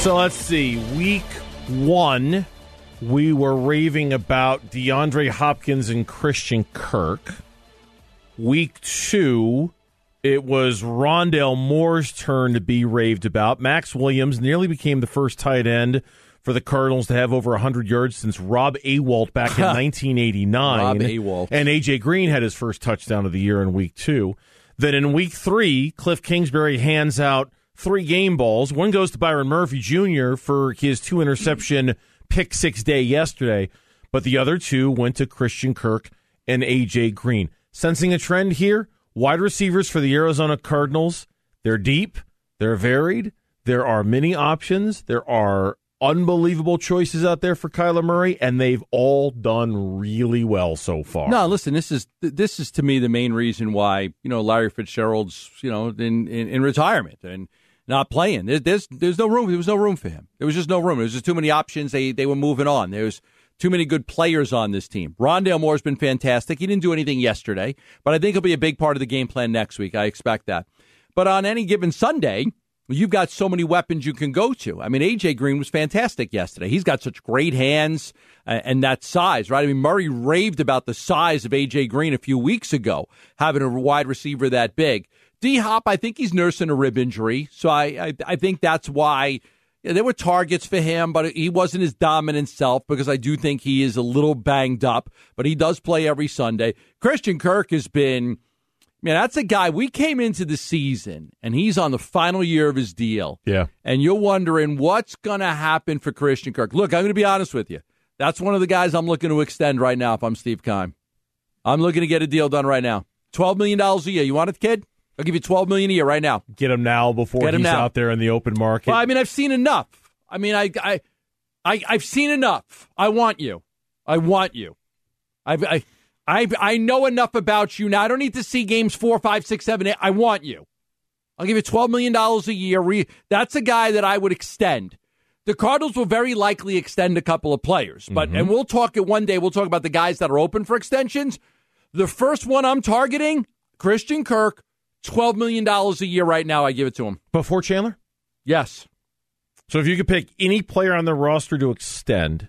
So let's see. Week one, we were raving about DeAndre Hopkins and Christian Kirk. Week two, it was Rondale Moore's turn to be raved about. Max Williams nearly became the first tight end for the Cardinals to have over 100 yards since Rob Awalt back in 1989. Rob Awalt. And A.J. Green had his first touchdown of the year in week two. Then in week three, Cliff Kingsbury hands out three game balls. One goes to Byron Murphy Jr. for his two interception pick six day yesterday, but the other two went to Christian Kirk and A.J. Green. Sensing a trend here, wide receivers for the Arizona Cardinals, they're deep, they're varied, there are many options, there are unbelievable choices out there for Kyler Murray, and they've all done really well so far. No, listen, this is this is to me the main reason why you know Larry Fitzgerald's you know in in, in retirement and not playing. There, there's there's no room. There was no room for him. There was just no room. There was just too many options. They they were moving on. There's too many good players on this team. Rondale Moore's been fantastic. He didn't do anything yesterday, but I think he'll be a big part of the game plan next week. I expect that. But on any given Sunday, you've got so many weapons you can go to. I mean, AJ Green was fantastic yesterday. He's got such great hands uh, and that size, right? I mean, Murray raved about the size of AJ Green a few weeks ago, having a wide receiver that big. D Hop, I think he's nursing a rib injury, so I I, I think that's why yeah, there were targets for him, but he wasn't his dominant self because I do think he is a little banged up. But he does play every Sunday. Christian Kirk has been. Man, that's a guy. We came into the season and he's on the final year of his deal. Yeah. And you're wondering what's going to happen for Christian Kirk. Look, I'm going to be honest with you. That's one of the guys I'm looking to extend right now if I'm Steve Keim. I'm looking to get a deal done right now. $12 million a year. You want it, kid? I'll give you twelve million a year right now. Get him now before Get him he's now. out there in the open market. Well, I mean, I've seen enough. I mean, I, I, I I've seen enough. I want you. I want you. I've, I, I, I know enough about you now. I don't need to see games four, five, six, seven, eight. I want you. I'll give you twelve million dollars a year. Re- That's a guy that I would extend. The Cardinals will very likely extend a couple of players, but mm-hmm. and we'll talk it one day. We'll talk about the guys that are open for extensions. The first one I'm targeting, Christian Kirk, twelve million dollars a year right now. I give it to him. before Chandler. Yes, So if you could pick any player on the roster to extend,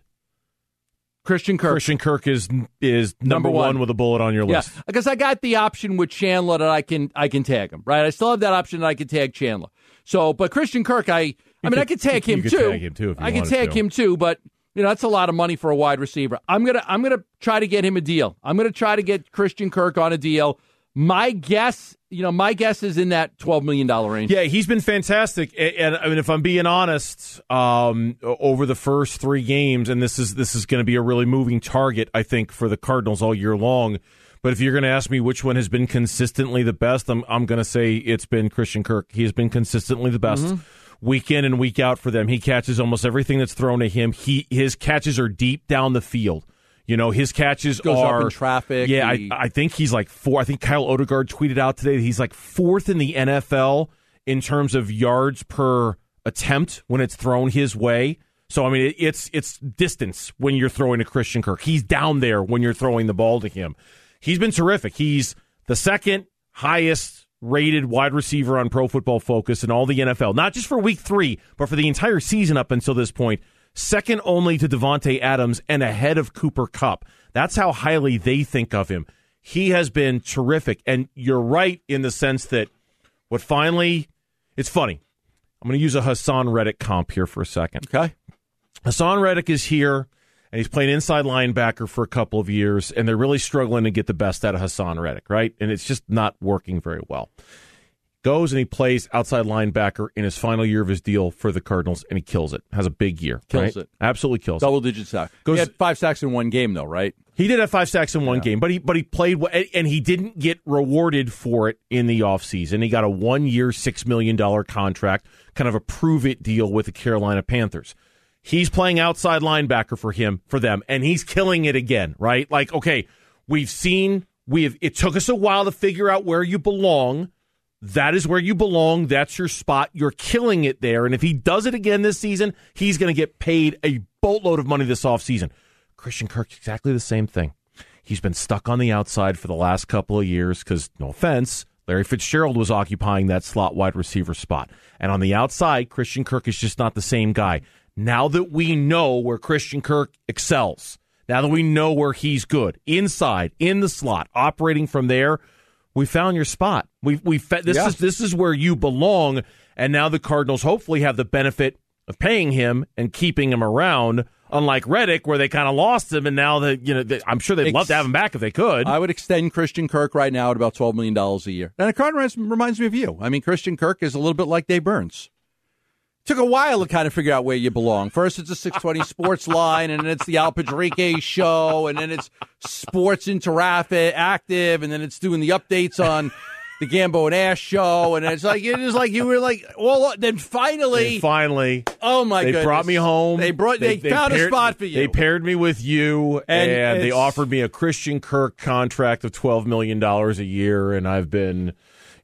Christian Kirk. Christian Kirk is is number, Number one. one. with a bullet on your Yeah, list. because I got the option with Chandler that I can I can tag him. Right, I still have that option that I can tag Chandler. So, but Christian Kirk, I I mean, could- I could tag you him could too. tag him, too, if you I can tag to. him too, but you know that's a lot of money for a wide receiver. I'm gonna I'm gonna try to get him a deal. I'm gonna try to get Christian Kirk on a deal. My guess, you know, my guess is in that twelve million dollar range. Yeah, he's been fantastic. A- And, I mean, if I'm being honest, um, over the first three games, and this is this is going to be a really moving target, I think, for the Cardinals all year long. But if you're going to ask me which one has been consistently the best, I'm I'm going to say it's been Christian Kirk. He has been consistently the best. Mm-hmm. Week in and week out for them, he catches almost everything that's thrown at him. He his catches are deep down the field. You know, his catches Goes are in traffic. Yeah, He- I, I think he's like four. I think Kyle Odegard tweeted out today that he's like fourth in the NFL in terms of yards per attempt when it's thrown his way. So I mean, it, it's it's distance when you're throwing to Christian Kirk. He's down there when you're throwing the ball to him. He's been terrific. He's the second highest rated wide receiver on Pro Football Focus in all the NFL, not just for Week Three, but for the entire season up until this point. Second only to Davante Adams and ahead of Cooper Kupp. That's how highly they think of him. He has been terrific, and you're right in the sense that what finally, it's funny. I'm going to use a Haason Reddick comp here for a second. Okay. Haason Reddick is here, and he's playing inside linebacker for a couple of years, and they're really struggling to get the best out of Haason Reddick, right? And it's just not working very well. Goes and he plays outside linebacker in his final year of his deal for the Cardinals, and he kills it. Has a big year. Kills right? it. Absolutely kills it. Double digit sack. Goes- he had five sacks in one game though, right? He did have five sacks in one game, but he but he played and- and he didn't get rewarded for it in the offseason. He got a one year, six million dollar contract, kind of a prove it deal with the Carolina Panthers. He's playing outside linebacker for him for them, and he's killing it again, right? Like, okay, we've seen we've it took us a while to figure out where you belong. That is where you belong. That's your spot. You're killing it there. And if he does it again this season, he's going to get paid a boatload of money this offseason. Christian Kirk, exactly the same thing. He's been stuck on the outside for the last couple of years because, no offense, Larry Fitzgerald was occupying that slot wide receiver spot. And on the outside, Christian Kirk is just not the same guy. Now that we know where Christian Kirk excels, now that we know where he's good, inside, in the slot, operating from there, we found your spot. We we this yeah. is this is where you belong. And now the Cardinals hopefully have the benefit of paying him and keeping him around. Unlike Reddick, where they kind of lost him, and now that you know, they, I'm sure they'd Ex- love to have him back if they could. I would extend Christian Kirk right now at about twelve million dollars a year. And it kind of reminds me of you. I mean, Christian Kirk is a little bit like Dave Burns took a while to kind of figure out where you belong. First, it's a 620 sports line, and then it's the Al Padrique show, and then it's Sports Interactive, active, and then it's doing the updates on the Gambo and Ash show, and it's like it is like you were like, well, then finally, and finally, oh my, god, they goodness. brought me home. They brought they, they found paired, a spot for you. They paired me with you, and, and they offered me a Christian Kirk contract of twelve million dollars a year, and I've been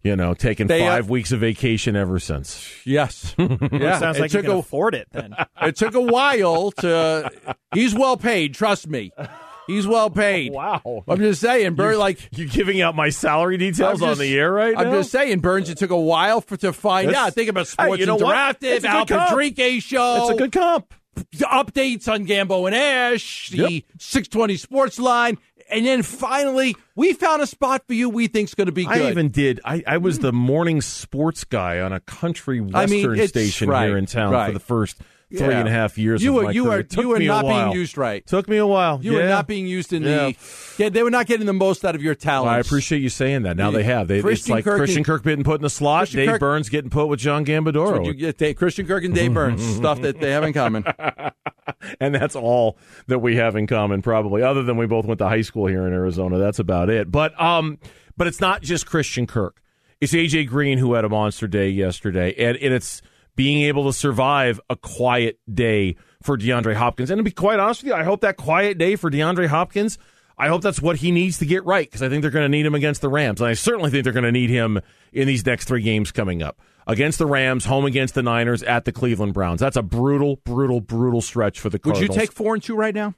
you know, taking they, uh, five uh, weeks of vacation ever since. Yes. yeah. Sounds like you can a, afford it then. It took a while to. He's well paid, trust me. He's well paid. wow. I'm just saying, Burns. Like you're giving out my salary details just, on the air right I'm now. I'm just saying, Burns. It took a while for to find That's, out. Think about Sports hey, you know Interactive, Al Padrique show. It's a good comp. Updates on Gambo and Ash, the yep. 620 Sports Line and then finally, we found a spot for you we think's going to be good. I even did. I, I was the morning sports guy on a country western I mean, station right, here in town right. for the first three yeah. and a half years. You were you were you were not being used right. Took me a while. You yeah. were not being used in yeah. the. Yeah, they were not getting the most out of your talent. Well, I appreciate you saying that. Now they have. They, it's like Kirk Christian Kirk getting put in the slot. Christian Dave Kirk, Burns getting put with John Gambadoro. You get Christian Kirk and Dave Burns stuff that they have in common. and that's all that we have in common, probably. Other than we both went to high school here in Arizona, that's about it. But um, but it's not just Christian Kirk. It's AJ Green who had a monster day yesterday, and, and it's being able to survive a quiet day for DeAndre Hopkins. And to be quite honest with you, I hope that quiet day for DeAndre Hopkins, I hope that's what he needs to get right because I think they're going to need him against the Rams. And I certainly think they're going to need him in these next three games coming up against the Rams, home against the Niners, at the Cleveland Browns. That's a brutal, brutal, brutal stretch for the Cardinals. Would you take four and two right now?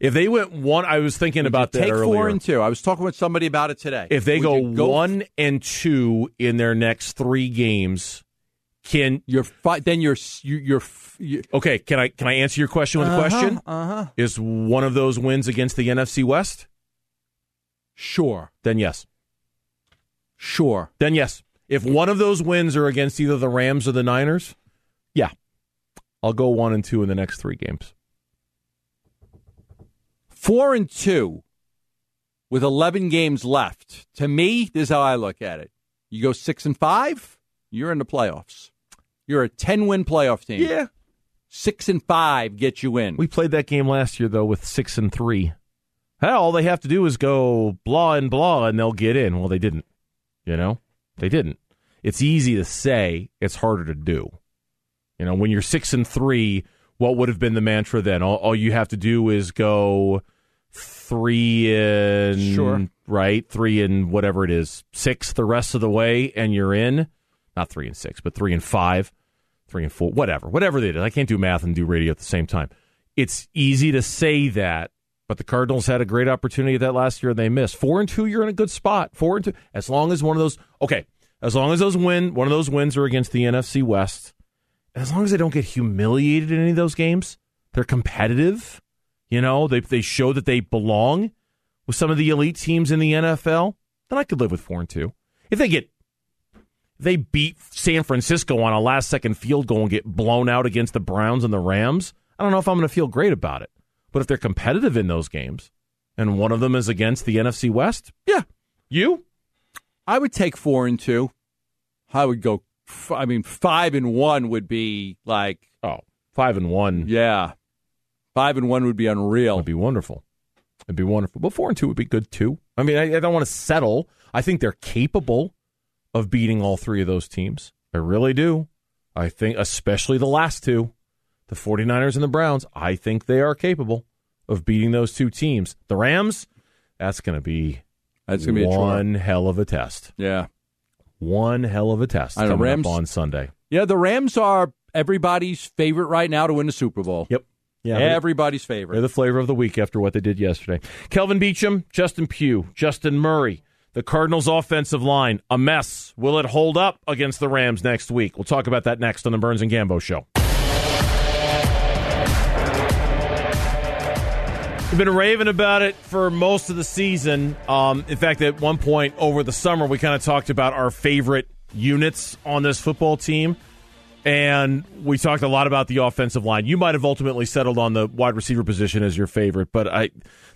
If they went one, I was thinking Would about that take earlier. four and two. I was talking with somebody about it today. If they go, go, one and two in their next three games, can you're fi- then you're you're, you're, okay? Can I can I answer your question with uh-huh, a question? Uh-huh. Is one of those wins against the NFC West? Sure. Then yes. Sure. Then yes. If one of those wins are against either the Rams or the Niners, yeah, I'll go one and two in the next three games. Four and two with 11 games left. To me, this is how I look at it. You go six and five, you're in the playoffs. You're a 10 win playoff team. Yeah. Six and five get you in. We played that game last year, though, with six and three. Hell, all they have to do is go blah and blah, and they'll get in. Well, they didn't. You know, they didn't. It's easy to say, it's harder to do. You know, when you're six and three, what would have been the mantra then? All, all you have to do is go three and sure. right, three and whatever it is, six the rest of the way, and you're in not three and six, but three and five, three and four, whatever, whatever they did. I can't do math and do radio at the same time. It's easy to say that, but the Cardinals had a great opportunity that last year and they missed. Four and two, you're in a good spot. Four and two, as long as one of those, okay, as long as those win, one of those wins are against the NFC West, as long as they don't get humiliated in any of those games, they're competitive. You know, they they show that they belong with some of the elite teams in the NFL. Then I could live with four and two. If they get they beat San Francisco on a last second field goal and get blown out against the Browns and the Rams, I don't know if I'm going to feel great about it. But if they're competitive in those games and one of them is against the NFC West, yeah. You? I would take four and two. I would go, I mean, five and one would be like. Oh, five and one. Yeah. Five and one would be unreal. It'd be wonderful. It'd be wonderful. But four and two would be good too. I mean, I, I don't want to settle. I think they're capable of beating all three of those teams. I really do. I think, especially the last two, the 49ers and the Browns, I think they are capable of beating those two teams. The Rams, that's going to be that's going to be one hell of a test. Yeah, one hell of a test I know, coming Rams, up on Sunday. Yeah, the Rams are everybody's favorite right now to win the Super Bowl. Yep. Yeah, everybody's favorite. They're the flavor of the week after what they did yesterday. Kelvin Beachum, Justin Pugh, Justin Murray, The Cardinals' offensive line, a mess. Will it hold up against the Rams next week? We'll talk about that next on the Burns and Gambo Show. We've been raving about it for most of the season. Um, in fact, at one point over the summer, we kind of talked about our favorite units on this football team. And we talked a lot about the offensive line. You might have ultimately settled on the wide receiver position as your favorite, but I,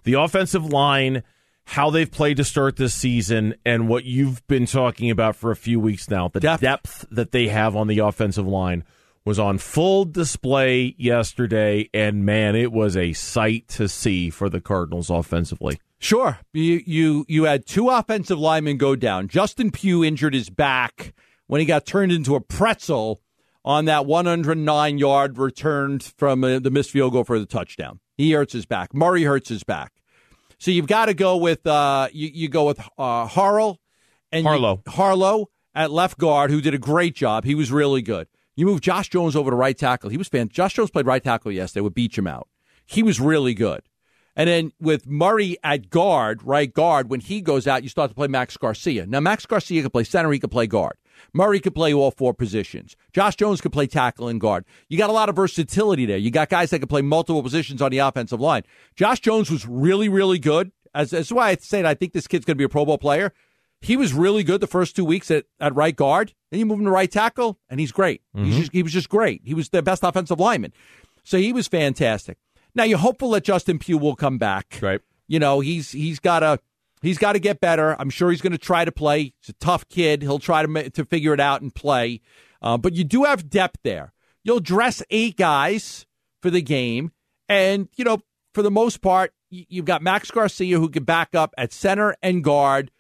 the offensive line, how they've played to start this season, and what you've been talking about for a few weeks now, the depth, depth that they have on the offensive line was on full display yesterday, and man, it was a sight to see for the Cardinals offensively. Sure, you you you had two offensive linemen go down. Justin Pugh injured his back when he got turned into a pretzel on that 109 yard return from uh, the missed field goal for the touchdown. He hurts his back. Murray hurts his back. So you've got to go with uh, you, you go with uh, Harrell and Harlow. You, Harlow at left guard, who did a great job. He was really good. You move Josh Jones over to right tackle. He was fan. Josh Jones played right tackle yesterday. Would beat him out. He was really good. And then with Murray at guard, right guard, when he goes out, you start to play Max Garcia. Now Max Garcia can play center. He can play guard. Murray could play all four positions. Josh Jones could play tackle and guard. You got a lot of versatility there. You got guys that can play multiple positions on the offensive line. Josh Jones was really, really good. As, that's why I say I think this kid's going to be a Pro Bowl player. He was really good the first two weeks at, at right guard. Then you move him to right tackle, and he's great. Mm-hmm. He's just, he was just great. He was the best offensive lineman. So he was fantastic. Now you're hopeful that Justin Pugh will come back. Right. You know, he's he's got to He's got to get better. I'm sure he's going to try to play. He's a tough kid. He'll try to to figure it out and play. Uh, but you do have depth there. You'll dress eight guys for the game, and you know for the most part, you've got Max Garcia who can back up at center and guard,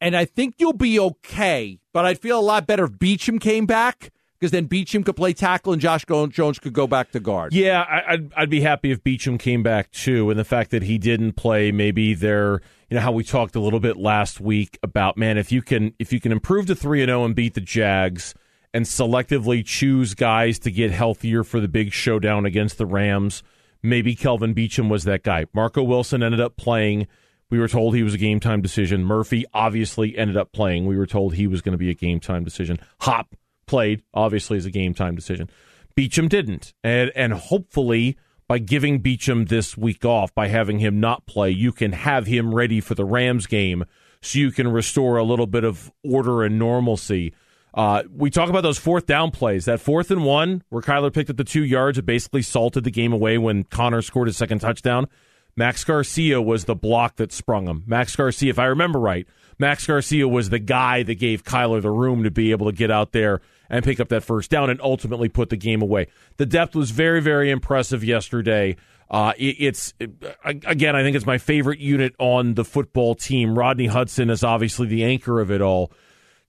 and I think you'll be okay. But I'd feel a lot better if Beachum came back because then Beachum could play tackle and Josh Jones could go back to guard. Yeah, I'd I'd be happy if Beachum came back too, and the fact that he didn't play, maybe they're you know how we talked a little bit last week about man, if you can if you can improve to three and zero oh and beat the Jags and selectively choose guys to get healthier for the big showdown against the Rams, maybe Kelvin Beachum was that guy. Marco Wilson ended up playing. We were told he was a game time decision. Murphy obviously ended up playing. We were told he was going to be a game time decision. Hop played, obviously, as a game time decision. Beachum didn't. And, and hopefully, by giving Beachum this week off, by having him not play, you can have him ready for the Rams game so you can restore a little bit of order and normalcy. Uh, we talk about those fourth down plays. That fourth and one, where Kyler picked up the two yards, it basically salted the game away when Connor scored his second touchdown. Max Garcia was the block that sprung him. Max Garcia, if I remember right, Max Garcia was the guy that gave Kyler the room to be able to get out there and pick up that first down and ultimately put the game away. The depth was very, very impressive yesterday. Uh, it, it's it, again, I think it's my favorite unit on the football team. Rodney Hudson is obviously the anchor of it all.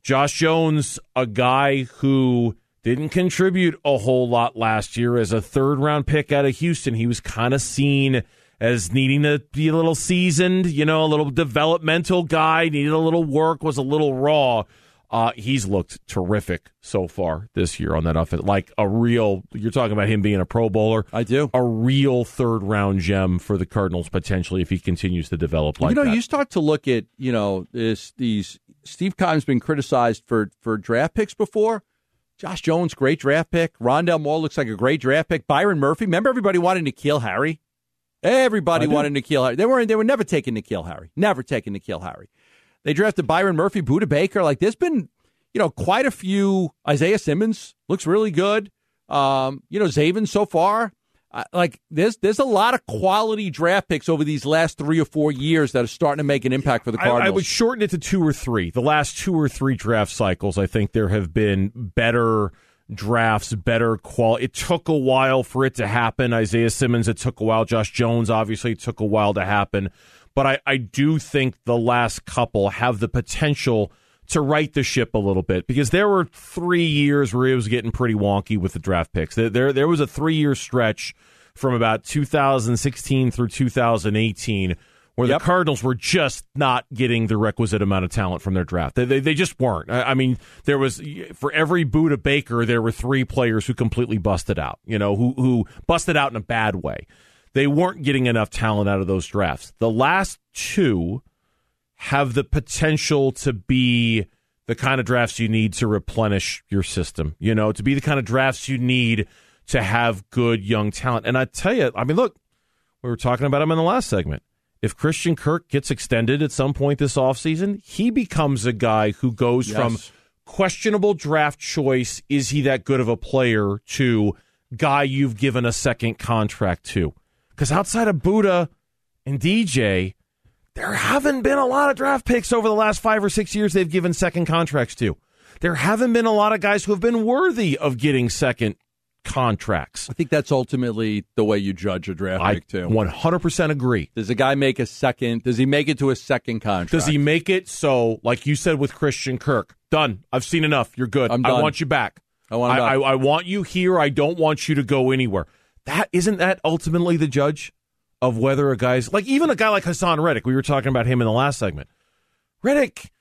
Josh Jones, a guy who didn't contribute a whole lot last year as a third round pick out of Houston. He was kind of seen as needing to be a little seasoned, you know, a little developmental guy, needed a little work, was a little raw. Uh, he's looked terrific so far this year on that offense. Like a real, you're talking about him being a Pro Bowler. I do. A real third round gem for the Cardinals potentially if he continues to develop like You know, that. you start to look at, you know, this these Steve Keim's been criticized for for draft picks before. Josh Jones, great draft pick. Rondale Moore looks like a great draft pick. Byron Murphy, remember everybody wanted to kill Harry? Everybody wanted to kill Harry. They were they were never taking N'Keal Harry. Never taking to kill Harry. They drafted Byron Murphy, Budda Baker. Like there's been, you know, quite a few. Isaiah Simmons looks really good. Um, you know, Zaven so far. Uh, like there's there's a lot of quality draft picks over these last three or four years that are starting to make an impact for the Cardinals. I, I would shorten it to two or three. The last two or three draft cycles, I think there have been better drafts, better quality. It took a while for it to happen. Isaiah Simmons, it took a while. Josh Jones, obviously, it took a while to happen. But I, I do think the last couple have the potential to right the ship a little bit because there were three years where it was getting pretty wonky with the draft picks. There, there, there was a three year stretch from about 2016 through 2018 where yep. the Cardinals were just not getting the requisite amount of talent from their draft. They, they, they just weren't. I, I, mean, there was for every Budda Baker, there were three players who completely busted out. You know, who who busted out in a bad way. They weren't getting enough talent out of those drafts. The last two have the potential to be the kind of drafts you need to replenish your system, you know, to be the kind of drafts you need to have good young talent. And I tell you, I mean, look, we were talking about him in the last segment. If Christian Kirk gets extended at some point this offseason, he becomes a guy who goes yes. from questionable draft choice, is he that good of a player, to guy you've given a second contract to. Because outside of Budda and DJ, there haven't been a lot of draft picks over the last five or six years they've given second contracts to. There haven't been a lot of guys who have been worthy of getting second contracts. I think that's ultimately the way you judge a draft I pick too. 100% agree. Does a guy make a second? Does he make it to a second contract? Does he make it so, like you said with Christian Kirk, done. I've seen enough. You're good. I want you back. I want. I, I, I want you here. I don't want you to go anywhere. That isn't that ultimately the judge of whether a guy's like even a guy like Haason Reddick. We were talking about him in the last segment. Reddick,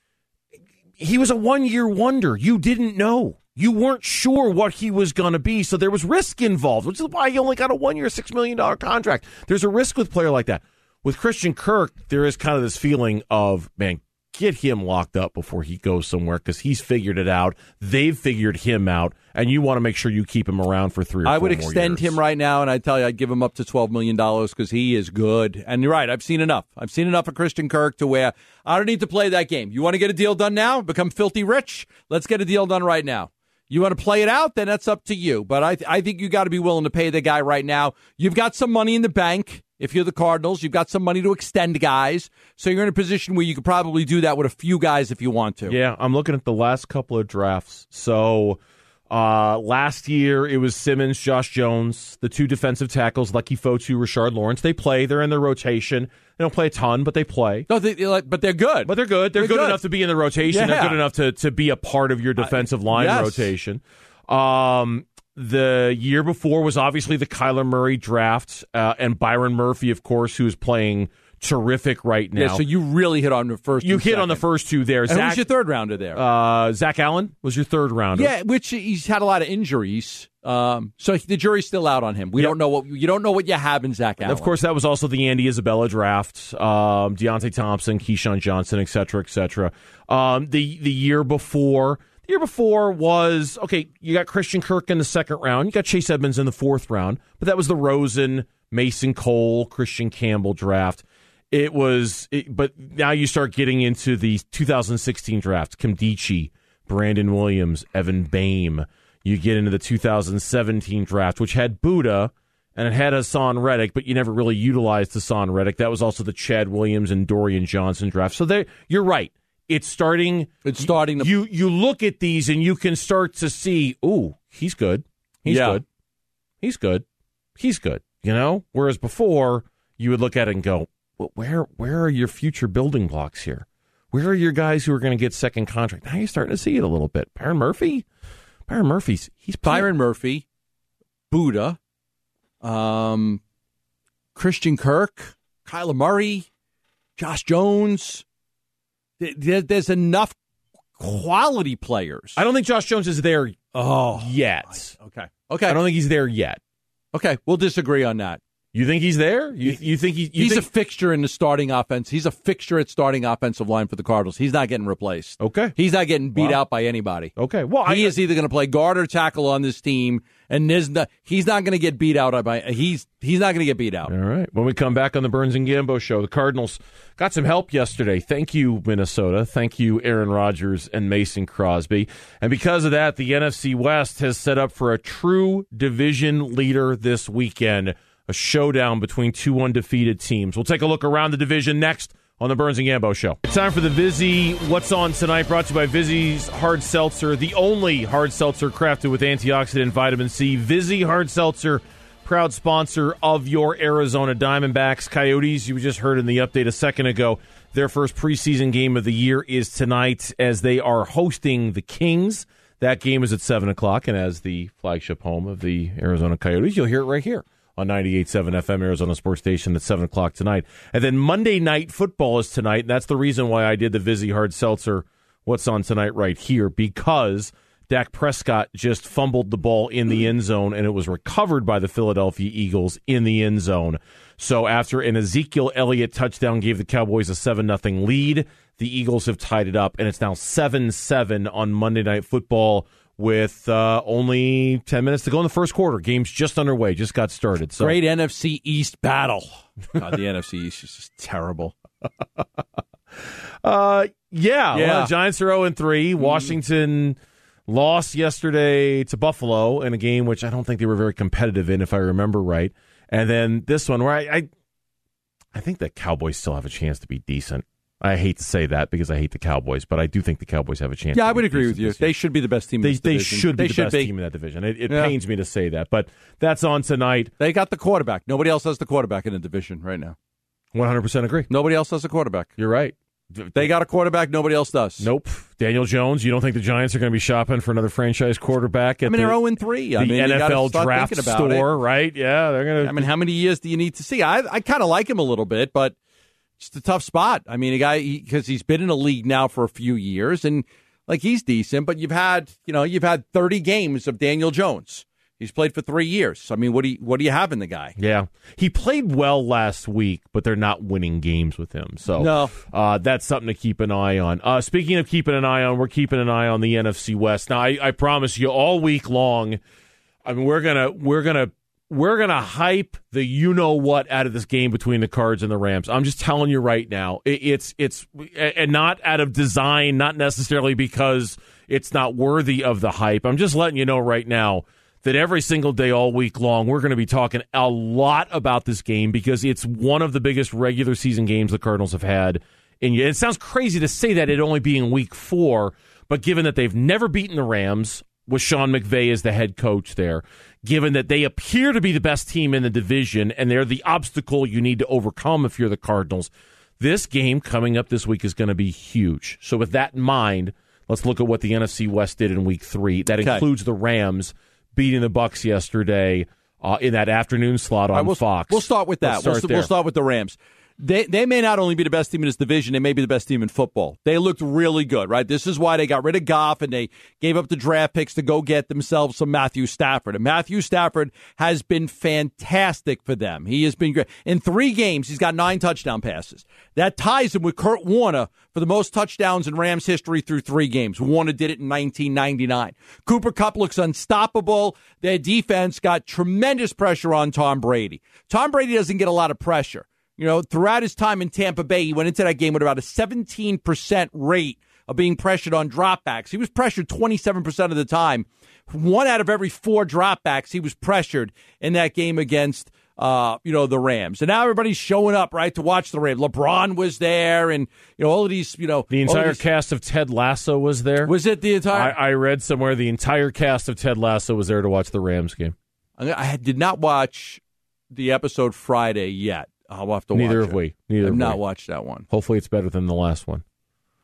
he was a one year wonder. You didn't know. You weren't sure what he was going to be, so there was risk involved, which is why he only got a one year, $6 million contract. There's a risk with player like that. With Christian Kirk, there is kind of this feeling of, man, get him locked up before he goes somewhere because he's figured it out. They've figured him out, and you want to make sure you keep him around for three. I would extend him right now, and I tell you, I'd give him up to twelve million dollars because he is good. And you're right, I've seen enough. I've seen enough of Christian Kirk to where I don't need to play that game. You want to get a deal done now, become filthy rich. Let's get a deal done right now. You want to play it out, then that's up to you. But I, th- I think you got to be willing to pay the guy right now. You've got some money in the bank. If you're the Cardinals, you've got some money to extend guys. So you're in a position where you could probably do that with a few guys if you want to. Yeah, I'm looking at the last couple of drafts. So uh, last year it was Simmons, Josh Jones, the two defensive tackles, Leki Fotu, Rashard Lawrence. They play. They're in their rotation. They don't play a ton, but they play. No, they, but they're good. But they're good. They're, they're good, good, enough to be in the rotation. Yeah. They're good enough to, to be a part of your defensive line yes. rotation. Um, the year before was obviously the Kyler Murray draft, uh, and Byron Murphy, of course, who's playing terrific right now. Yeah, so you really hit on the first. You hit second. on the first two there. And Zach, who's your third rounder there? Uh, Zach Allen was your third rounder. Yeah, which he's had a lot of injuries. Um, so the jury's still out on him. We yep. don't know what you don't know what you have in Zach Allen. Of course, that was also the Andy Isabella draft. Um, Deionte Thompson, KeeSean Johnson, et cetera, et cetera. Um, the the year before. The year before was okay. You got Christian Kirk in the second round. You got Chase Edmonds in the fourth round, but that was the Rosen, Mason Cole, Christian Campbell draft it was, it, but now you start getting into the 2016 draft. Nkemdiche, Brandon Williams, Evan Boehm. You get into the 2017 draft, which had Budda and it had Haason Reddick, but you never really utilized Haason Reddick. That was also the Chad Williams and Dorian Johnson draft. So there, you're right. It's starting. It's starting. To, you you look at these and you can start to see. Ooh, he's good. He's yeah. good. He's good. He's good. You know. Whereas before, you would look at it and go, where where are your future building blocks here? Where are your guys who are going to get second contract? Now you're starting to see it a little bit. Byron Murphy, Byron Murphy's he's Byron Murphy, Budda, um, Christian Kirk, Kyler Murray, Josh Jones. There, there's enough quality players. I don't think Josh Jones is there. Oh, yet. Okay. Okay. I don't think he's there yet. Okay, we'll disagree on that. You think he's there? You, you think he, you he's think... a fixture in the starting offense? He's a fixture at starting offensive line for the Cardinals. He's not getting replaced. Okay, he's not getting beat out by anybody. Okay, well, he I, is either going to play guard or tackle on this team, and there's no, he's not going to get beat out by he's he's not going to get beat out. All right. When we come back on the Burns and Gambo show, the Cardinals got some help yesterday. Thank you, Minnesota. Thank you, Aaron Rodgers and Mason Crosby. And because of that, the NFC West has set up for a true division leader this weekend a showdown between two undefeated teams. We'll take a look around the division next on the Burns and Gambo Show. It's time for the Vizzy What's On Tonight, brought to you by Vizzy's Hard Seltzer, the only hard seltzer crafted with antioxidant vitamin C. Vizzy Hard Seltzer, proud sponsor of your Arizona Diamondbacks. Coyotes, you just heard in the update a second ago, their first preseason game of the year is tonight as they are hosting the Kings. That game is at 7 o'clock, and as the flagship home of the Arizona Coyotes, you'll hear it right here on 98.7 FM Arizona Sports Station at 7 o'clock tonight. And then Monday Night Football is tonight. And that's the reason why I did the Vizzy Hard Seltzer What's on Tonight right here, because Dak Prescott just fumbled the ball in the end zone, and it was recovered by the Philadelphia Eagles in the end zone. So after an Ezekiel Elliott touchdown gave the Cowboys a 7 0 lead, the Eagles have tied it up, and it's now 7 7 on Monday Night Football with uh, only 10 minutes to go in the first quarter. Game's just underway, just got started. So Great NFC East battle. God, the NFC East is just terrible. uh, yeah, yeah. Well, Giants are 0 3. Mm-hmm. Washington lost yesterday to Buffalo in a game which I don't think they were very competitive in, if I remember right. And then this one where I, I, I think the Cowboys still have a chance to be decent. I hate to say that because I hate the Cowboys, but I do think the Cowboys have a chance. Yeah, I would agree with you. They should be the best team. They, they should be they the should best be. team in that division. It, it yeah. pains me to say that, but that's on tonight. They got the quarterback. Nobody else has the quarterback in the division right now. One hundred percent agree. Nobody else has a quarterback. You're right. They got a quarterback. Nobody else does. Nope. Daniel Jones. You don't think the Giants are going to be shopping for another franchise quarterback? I mean, the, they're zero oh three. I the mean, NFL draft store, it. right? Yeah, they're going to. I mean, how many years do you need to see? I I kind of like him a little bit, but it's a tough spot. I mean, a guy because he, he's been in a league now for a few years, and like he's decent, but you've had you know you've had thirty games of Daniel Jones. He's played for three years. I mean, what do you what do you have in the guy? Yeah, he played well last week, but they're not winning games with him. So no, uh, that's something to keep an eye on. Uh, speaking of keeping an eye on, we're keeping an eye on the NFC West. Now, I, I promise you, all week long, I mean, we're gonna we're gonna we're gonna hype the you know what out of this game between the Cards and the Rams. I'm just telling you right now, it, it's it's and not out of design, not necessarily because it's not worthy of the hype. I'm just letting you know right now that every single day, all week long, we're going to be talking a lot about this game because it's one of the biggest regular season games the Cardinals have had. And it sounds crazy to say that it only being week four, but given that they've never beaten the Rams with Sean McVay as the head coach there, given that they appear to be the best team in the division and they're the obstacle you need to overcome if you're the Cardinals, this game coming up this week is going to be huge. So, with that in mind, let's look at what the NFC West did in week three. That okay. includes the Rams beating the Bucks yesterday uh, in that afternoon slot on right, we'll, Fox. We'll start with that. Start we'll, we'll, start with the Rams they they may not only be the best team in this division, they may be the best team in football. They looked really good, right? This is why they got rid of Goff and they gave up the draft picks to go get themselves some Matthew Stafford. And Matthew Stafford has been fantastic for them. He has been great. In three games, he's got nine touchdown passes. That ties him with Kurt Warner for the most touchdowns in Rams history through three games. Warner did it in 1999. Cooper Kupp looks unstoppable. Their defense got tremendous pressure on Tom Brady. Tom Brady doesn't get a lot of pressure. You know, throughout his time in Tampa Bay, he went into that game with about a 17% rate of being pressured on dropbacks. He was pressured 27% of the time. One out of every four dropbacks, he was pressured in that game against, uh, you know, the Rams. And now everybody's showing up, right, to watch the Rams. LeBron was there, and, you know, all of these, you know. The entire these, cast of Ted Lasso was there. Was it the entire? I, I, read somewhere the entire cast of Ted Lasso was there to watch the Rams game. I did not watch the episode Friday yet. I'll have to watch. Neither have it. we. Neither I've not we. watched that one. Hopefully, it's better than the last one.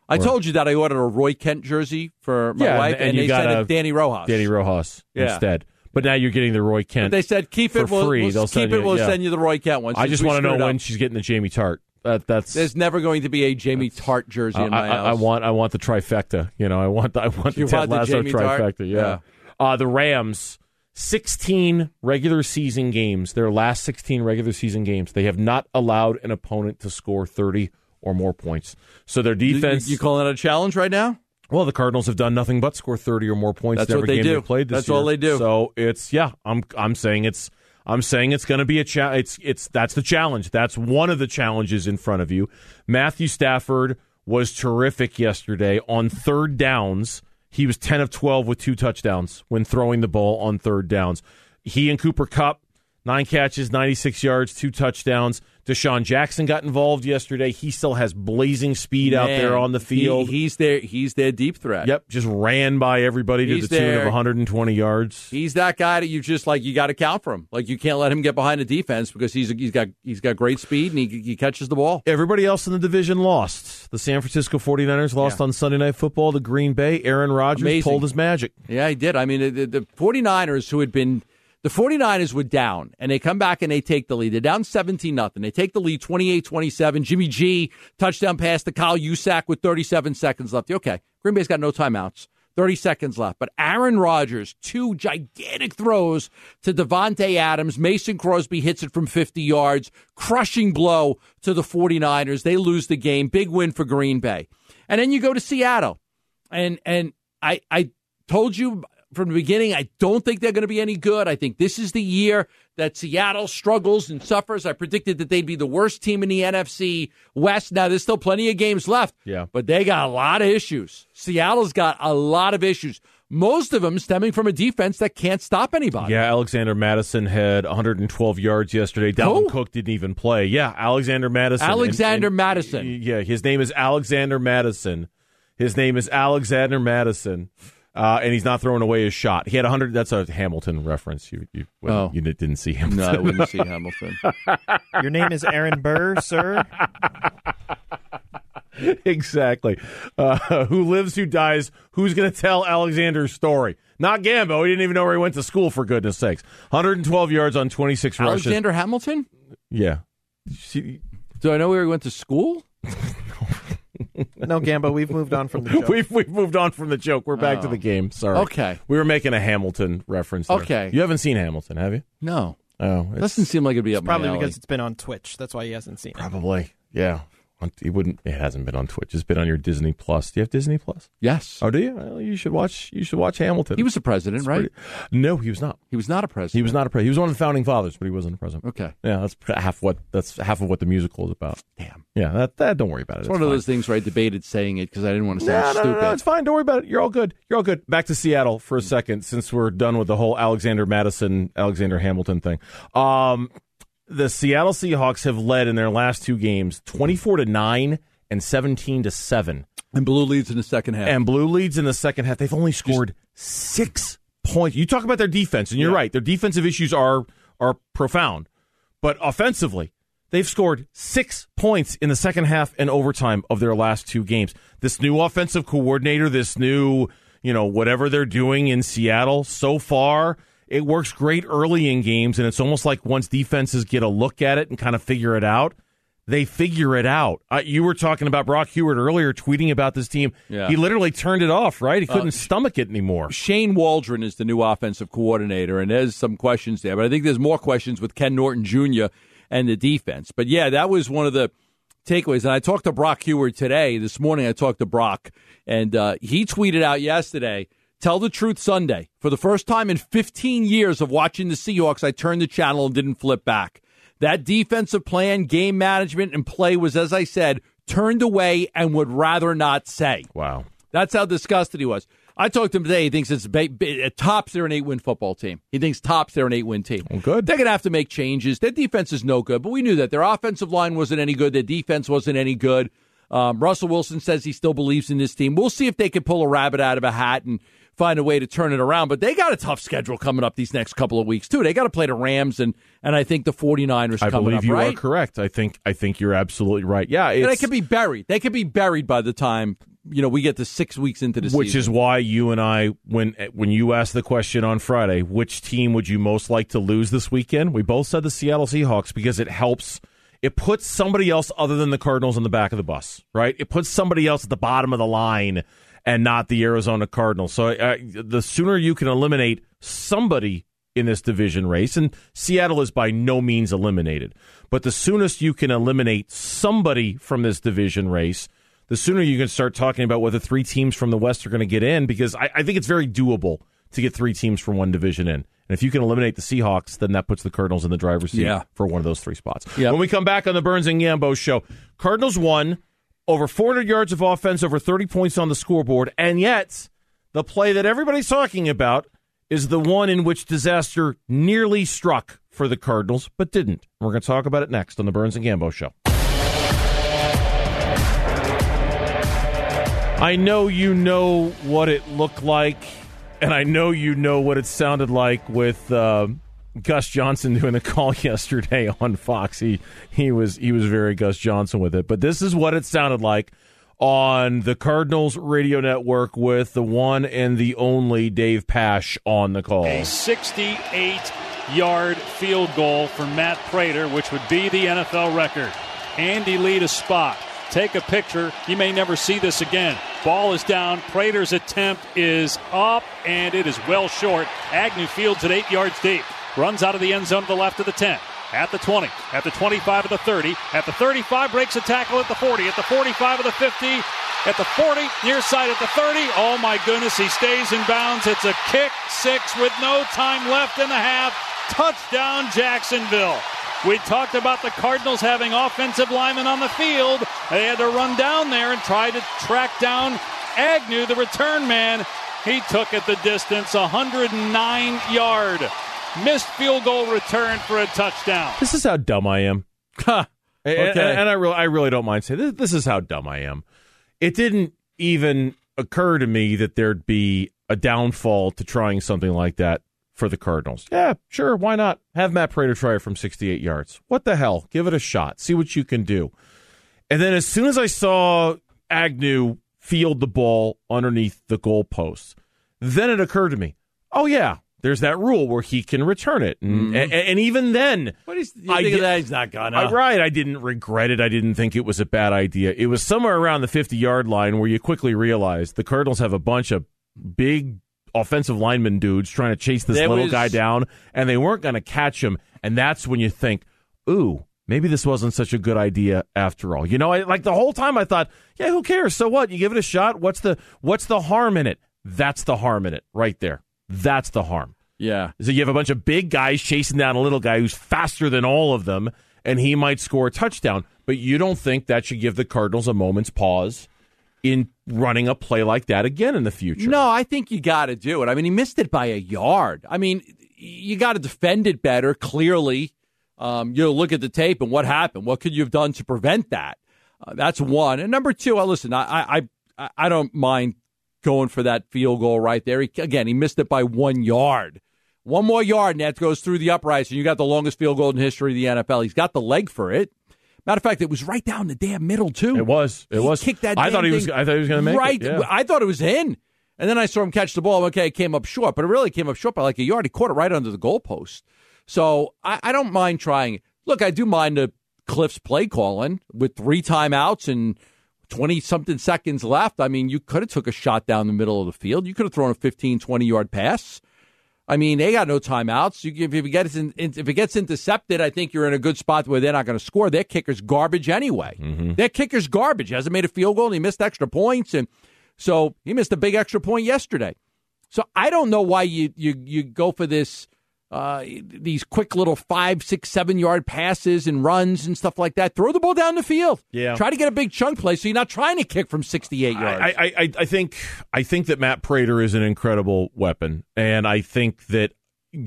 I or, told you that I ordered a Roy Kent jersey for my yeah, wife, and, and, they said a, it's Dani Rojas. Dani Rojas yeah. instead. But now you're getting the Roy Kent. But they said keep it. For free. We'll, They'll keep it. We'll yeah. send you the Roy Kent one. I just want to know when she's getting the Jamie Tartt. That, that's there's never going to be a Jamie Tartt jersey in my I, house. I want I want the trifecta. You know, I want the, I want you the want Ted Lasso the trifecta. Tartt? Yeah. yeah. Uh, the Rams 16 regular season games, their last 16 regular season games, they have not allowed an opponent to score 30 or more points. So their defense. You, you calling that a challenge right now? Well, the Cardinals have done nothing but score 30 or more points That's in every what they game do. they played this That's year. all they do. So it's yeah, I'm I'm saying it's I'm saying it's going to be a challenge. It's it's that's the challenge. That's one of the challenges in front of you. Matthew Stafford was terrific yesterday on third downs. He was 10 of 12 with two touchdowns when throwing the ball on third downs. He and Cooper Kupp, nine catches, 96 yards, two touchdowns. DeSean Jackson got involved yesterday. He still has blazing speed Man, out there on the field. He, he's there. He's their deep threat. Yep, just ran by everybody he's to the there. tune of 120 yards. He's that guy that you just like. You got to count for him. Like you can't let him get behind the defense because he's he's got he's got great speed and he, he catches the ball. Everybody else in the division lost. The San Francisco 49ers lost yeah. on Sunday Night Football to Green Bay. Aaron Rodgers Amazing. pulled his magic. Yeah, he did. I mean, the, the 49ers who had been the 49ers were down, and they come back and they take the lead. They're down 17 nothing. They take the lead 28 27. Jimmy G, touchdown pass to Kyle Juszczyk with 37 seconds left. Okay, Green Bay's got no timeouts. 30 seconds left. But Aaron Rodgers, two gigantic throws to Davante Adams. Mason Crosby hits it from 50 yards, crushing blow to the 49ers. They lose the game. Big win for Green Bay. And then you go to Seattle. And and I I told you from the beginning, I don't think they're going to be any good. I think this is the year that Seattle struggles and suffers. I predicted that they'd be the worst team in the NFC West. Now, there's still plenty of games left. Yeah. But they got a lot of issues. Seattle's got a lot of issues. Most of them stemming from a defense that can't stop anybody. Yeah, Alexander Madison had 112 yards yesterday. Dalvin Who? Cook didn't even play. Yeah, Alexander Madison. Alexander and, and, Mattison. Yeah, his name is Alexander Madison. His name is Alexander Mattison uh, and he's not throwing away his shot. He had 100. That's a Hamilton reference. You you, well, oh. you didn't see Hamilton. No, I wouldn't see Hamilton. Your name is Aaron Burr, sir. exactly. Uh, who lives, who dies, who's going to tell Alexander's story? Not Gambo. He didn't even know where he went to school, for goodness sakes. 112 yards on 26 Alexander rushes. Alexander Hamilton? Yeah. Do I know where he went to school? no, Gambo, we've moved on from the joke. we've, we've moved on from the joke. We're back oh. to the oh. game. Sorry. Okay. We were making a Hamilton reference. There. Okay. You haven't seen Hamilton, have you? No. Oh, It doesn't seem like it'd be up probably because it's been on Twitch. That's why he hasn't seen probably. it. Probably, yeah. It wouldn't. It hasn't been on Twitch. It's been on your Disney Plus. Do you have Disney Plus? Yes. Oh, do you? Well, you should watch. You should watch Hamilton. He was a president, it's right? Pretty, no, he was not. He was not a president. He was not a president. He was one of the founding fathers, but he wasn't a president. Okay. Yeah, that's half what that's half of what the musical is about. Damn. Yeah, that, that don't worry about it. It's, it's one of those things where I debated saying it because I didn't want to sound no, stupid. No, no, it's fine. Don't worry about it. You're all good. You're all good. Back to Seattle for a second, since we're done with the whole Alexander Madison, Alexander Hamilton thing. Um, the Seattle Seahawks have led in their last two games, twenty-four to nine and 17 to 7. And Blue leads in the second half. And Blue leads in the second half. They've only scored Just, 6 points. You talk about their defense and you're yeah. right. Their defensive issues are are profound. But offensively, they've scored 6 points in the second half and overtime of their last two games. This new offensive coordinator, this new, you know, whatever they're doing in Seattle so far, it works great early in games and it's almost like once defenses get a look at it and kind of figure it out, they figure it out. Uh, you were talking about Brock Huard earlier, tweeting about this team. Yeah. He literally turned it off, right? He couldn't uh, stomach it anymore. Shane Waldron is the new offensive coordinator, and there's some questions there, but I think there's more questions with Ken Norton Jr. and the defense. But yeah, that was one of the takeaways. And I talked to Brock Huard today. This morning, I talked to Brock, and uh, he tweeted out yesterday. Tell the truth Sunday. For the first time in 15 years of watching the Seahawks, I turned the channel and didn't flip back. That defensive plan, game management, and play was, as I said, turned away and would rather not say. Wow. That's how disgusted he was. I talked to him today. He thinks it's ba- tops they're an eight win football team. He thinks tops they're an eight win team. Well, good. They're going to have to make changes. Their defense is no good, but we knew that. Their offensive line wasn't any good. Their defense wasn't any good. Um, Russell Wilson says he still believes in this team. We'll see if they can pull a rabbit out of a hat and find a way to turn it around. But they got a tough schedule coming up these next couple of weeks too. They got to play the Rams and and I think the 49ers I believe up, you right? are correct. I think I think you're absolutely right. Yeah, they could be buried. They could be buried by the time you know we get to six weeks into the season. which season. is why you and I when when you asked the question on Friday, which team would you most like to lose this weekend? We both said the Seattle Seahawks because it helps it puts somebody else other than the Cardinals on the back of the bus, right? It puts somebody else at the bottom of the line and not the Arizona Cardinals. So uh, the sooner you can eliminate somebody in this division race, and Seattle is by no means eliminated, but the soonest you can eliminate somebody from this division race, the sooner you can start talking about whether three teams from the West are going to get in, because I, I think it's very doable to get three teams from one division in. And if you can eliminate the Seahawks, then that puts the Cardinals in the driver's seat yeah. for one of those three spots. Yep. When we come back on the Burns and Gambo show, Cardinals won over 400 yards of offense, over 30 points on the scoreboard, and yet the play that everybody's talking about is the one in which disaster nearly struck for the Cardinals, but didn't. We're going to talk about it next on the Burns and Gambo show. I know you know what it looked like, and I know you know what it sounded like with. Uh, Gus Johnson doing the call yesterday on Fox. He he was he was very Gus Johnson with it. But this is what it sounded like on the Cardinals radio network with the one and the only Dave Pash on the call. A 68 yard field goal for Matt Prater, which would be the NFL record. Andy Lee to spot. Take a picture. You may never see this again. Ball is down. Prater's attempt is up, and it is well short. Agnew fields it eight yards deep. Runs out of the end zone to the left of the 10 at the 20, at the 25 of the 30, at the 35, breaks a tackle at the 40, at the 45 of the 50, at the 40, near side at the 30. Oh my goodness, he stays in bounds. It's a kick six with no time left in the half. Touchdown, Jacksonville. We talked about the Cardinals having offensive linemen on the field. They had to run down there and try to track down Agnew, the return man. He took it the distance, 109 yard. Missed field goal return for a touchdown. This is how dumb I am. okay. And, and I really, I really don't mind saying this, this is how dumb I am. It didn't even occur to me that there'd be a downfall to trying something like that for the Cardinals. Yeah, sure, why not? Have Matt Prater try it from 68 yards. What the hell? Give it a shot. See what you can do. And then as soon as I saw Agnew field the ball underneath the goalposts, then it occurred to me, oh yeah, there's that rule where he can return it, and, mm-hmm. and, and even then, What is you I think did- of that? He's not gonna. I, right, I didn't regret it. I didn't think it was a bad idea. It was somewhere around the 50 yard line where you quickly realize the Cardinals have a bunch of big offensive lineman dudes trying to chase this There little was- guy down, and they weren't going to catch him. And that's when you think, ooh, maybe this wasn't such a good idea after all. You know, I, like the whole time I thought, yeah, who cares? So what? You give it a shot. What's the what's the harm in it? That's the harm in it, right there. That's the harm. Yeah. So you have a bunch of big guys chasing down a little guy who's faster than all of them, and he might score a touchdown. But you don't think that should give the Cardinals a moment's pause in running a play like that again in the future? No, I think you got to do it. I mean, he missed it by a yard. I mean, you got to defend it better. Clearly, um, you look at the tape and what happened. What could you have done to prevent that? Uh, that's one. And number two, I listen. I, I I I don't mind going for that field goal right there. He, again, he missed it by one yard. One more yard, and that goes through the uprights, and you got the longest field goal in history of the NFL. He's got the leg for it. Matter of fact, it was right down the damn middle too. It was. It He was. kicked that I thought he was. I thought he was going to make right. it. Yeah. I thought it was in, and then I saw him catch the ball. Okay, it came up short, but it really came up short by like a yard. He caught it right under the goalpost. So I, I don't mind trying. Look, I do mind the Cliff's play calling with three timeouts and twenty something seconds left. I mean, you could have took a shot down the middle of the field. You could have thrown a 15, 20 yard pass. I mean, they got no timeouts. You, if, if it gets in, if it gets intercepted, I think you're in a good spot where they're not going to score. Their kicker's garbage anyway. Mm-hmm. Their kicker's garbage. He hasn't made a field goal. and He missed extra points, and so he missed a big extra point yesterday. So I don't know why you you you go for this uh, these quick little five, six, seven yard passes and runs and stuff like that. Throw the ball down the field. Yeah. Try to get a big chunk play so you're not trying to kick from 68 yards. I, I, I, I think I think that Matt Prater is an incredible weapon, and I think that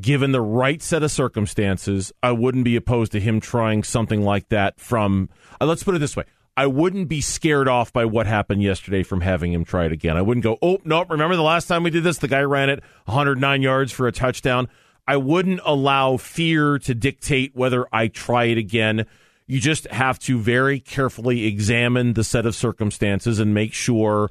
given the right set of circumstances, I wouldn't be opposed to him trying something like that. From uh, let's put it this way. I wouldn't be scared off by what happened yesterday from having him try it again. I wouldn't go, oh, no, remember the last time we did this? The guy ran it 109 yards for a touchdown. I wouldn't allow fear to dictate whether I try it again. You just have to very carefully examine the set of circumstances and make sure,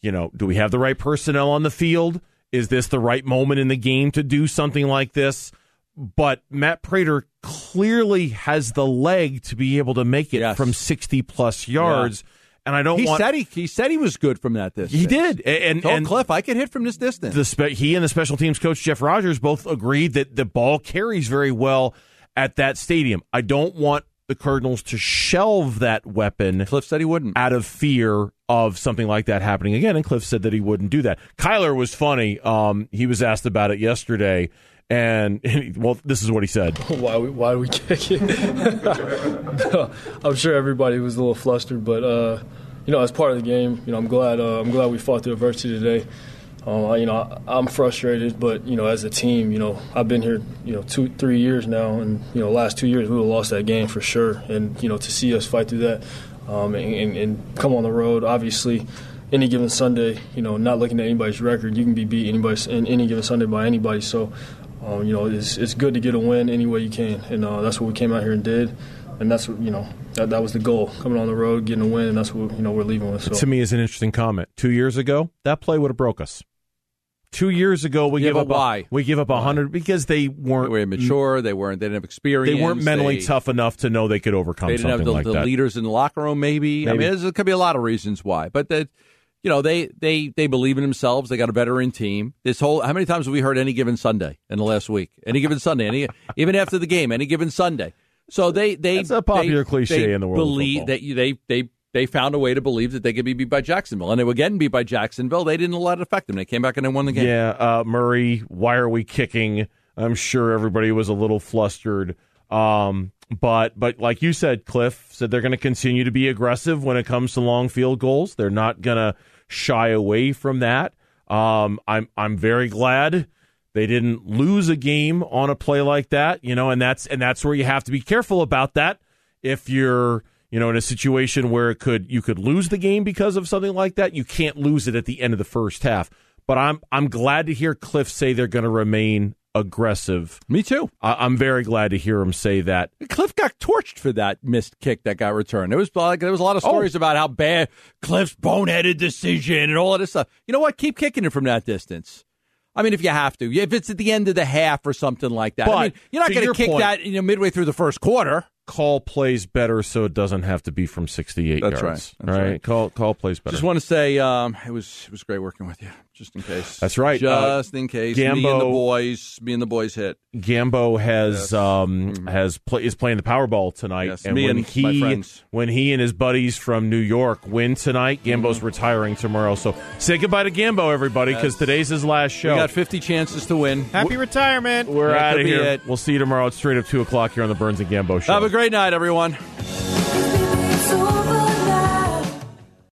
you know, do we have the right personnel on the field? Is this the right moment in the game to do something like this? But Matt Prater clearly has the leg to be able to make it Yes. from 60 plus yards. And I don't he want. said he, he said he was good from that distance. he did. And, and, Cliff I could hit from this distance. the spe- he and the special teams coach Jeff Rodgers both agreed that the ball carries very well at that stadium. I don't want the Cardinals to shelve that weapon Cliff said he wouldn't. out of fear of something like that happening again. And Cliff said that he wouldn't do that. Kyler was funny. Um, he was asked about it yesterday. And, well, this is what he said. why we why we kick it. I'm sure everybody was a little flustered, but uh, you know, as part of the game, you know, I'm glad uh, I'm glad we fought through adversity today. I, you know, I, I'm frustrated, but you know, as a team, you know, I've been here, you know, two three years now, and you know, last two years we would have lost that game for sure. And you know, to see us fight through that um, and, and, and come on the road, obviously. Any given Sunday, you know, not looking at anybody's record, you can be beat anybody in any given Sunday by anybody. So, um, you know, it's, it's good to get a win any way you can, and uh, that's what we came out here and did, and that's what you know that, that was the goal, coming on the road, getting a win, and that's what you know we're leaving with. So To me, is an interesting comment. Two years ago, that play would have broke us. Two years ago, we Yeah, give up why? A, we give up a hundred because they weren't They were immature. They weren't. They didn't have experience. They weren't mentally They- tough enough to know they could overcome They didn't have something the, like the leaders in the locker room. Maybe. I mean, there could be a lot of reasons why. But that you know they they they believe in themselves. They got a veteran team. This whole how many times have we heard any given Sunday in the last week? Any given Sunday, any even after the game, any given Sunday. So they they That's a popular they, cliche they in the world Believe that you, they they they found a way to believe that they could be beat by Jacksonville, and they were getting beat by Jacksonville. They didn't let it affect them. They came back and they won the game. Yeah, uh, Murray, why are we kicking? I'm sure everybody was a little flustered. Um, but but like you said, Cliff said they're going to continue to be aggressive when it comes to long field goals. They're not going to shy away from that. Um, I'm I'm very glad they didn't lose a game on a play like that. You know, and that's and that's where you have to be careful about that. If you're you know in a situation where it could you could lose the game because of something like that, you can't lose it at the end of the first half. But I'm I'm glad to hear Cliff say they're going to remain aggressive. Me too. I, I'm very glad to hear him say that. Cliff got torched for that missed kick that got returned. There was like there was a lot of Oh. stories about how bad Cliff's boneheaded decision and all of this stuff. You know what? Keep kicking it from that distance. I mean, if you have to, if it's at the end of the half or something like that. I But, mean, you're not going to kick point- that you know midway through the first quarter. Call plays better so it doesn't have to be from 68 That's yards. right. That's right. right. Call call plays better. Just want to say um, it was it was great working with you. Just in case. That's right. Uh, Just in case. Me and the boys. Me and the boys hit. Gambo has um has play, is playing the Powerball tonight, Yes, and me when and he my friends. when he and his buddies from New York win tonight, Gambo's retiring tomorrow. So say goodbye to Gambo, everybody, because Yes. today's his last show. We got 50 chances to win. Happy retirement. We're yeah, out of here. It. We'll see you tomorrow at straight up two o'clock here on the Burns and Gambo show. Have a great night, everyone.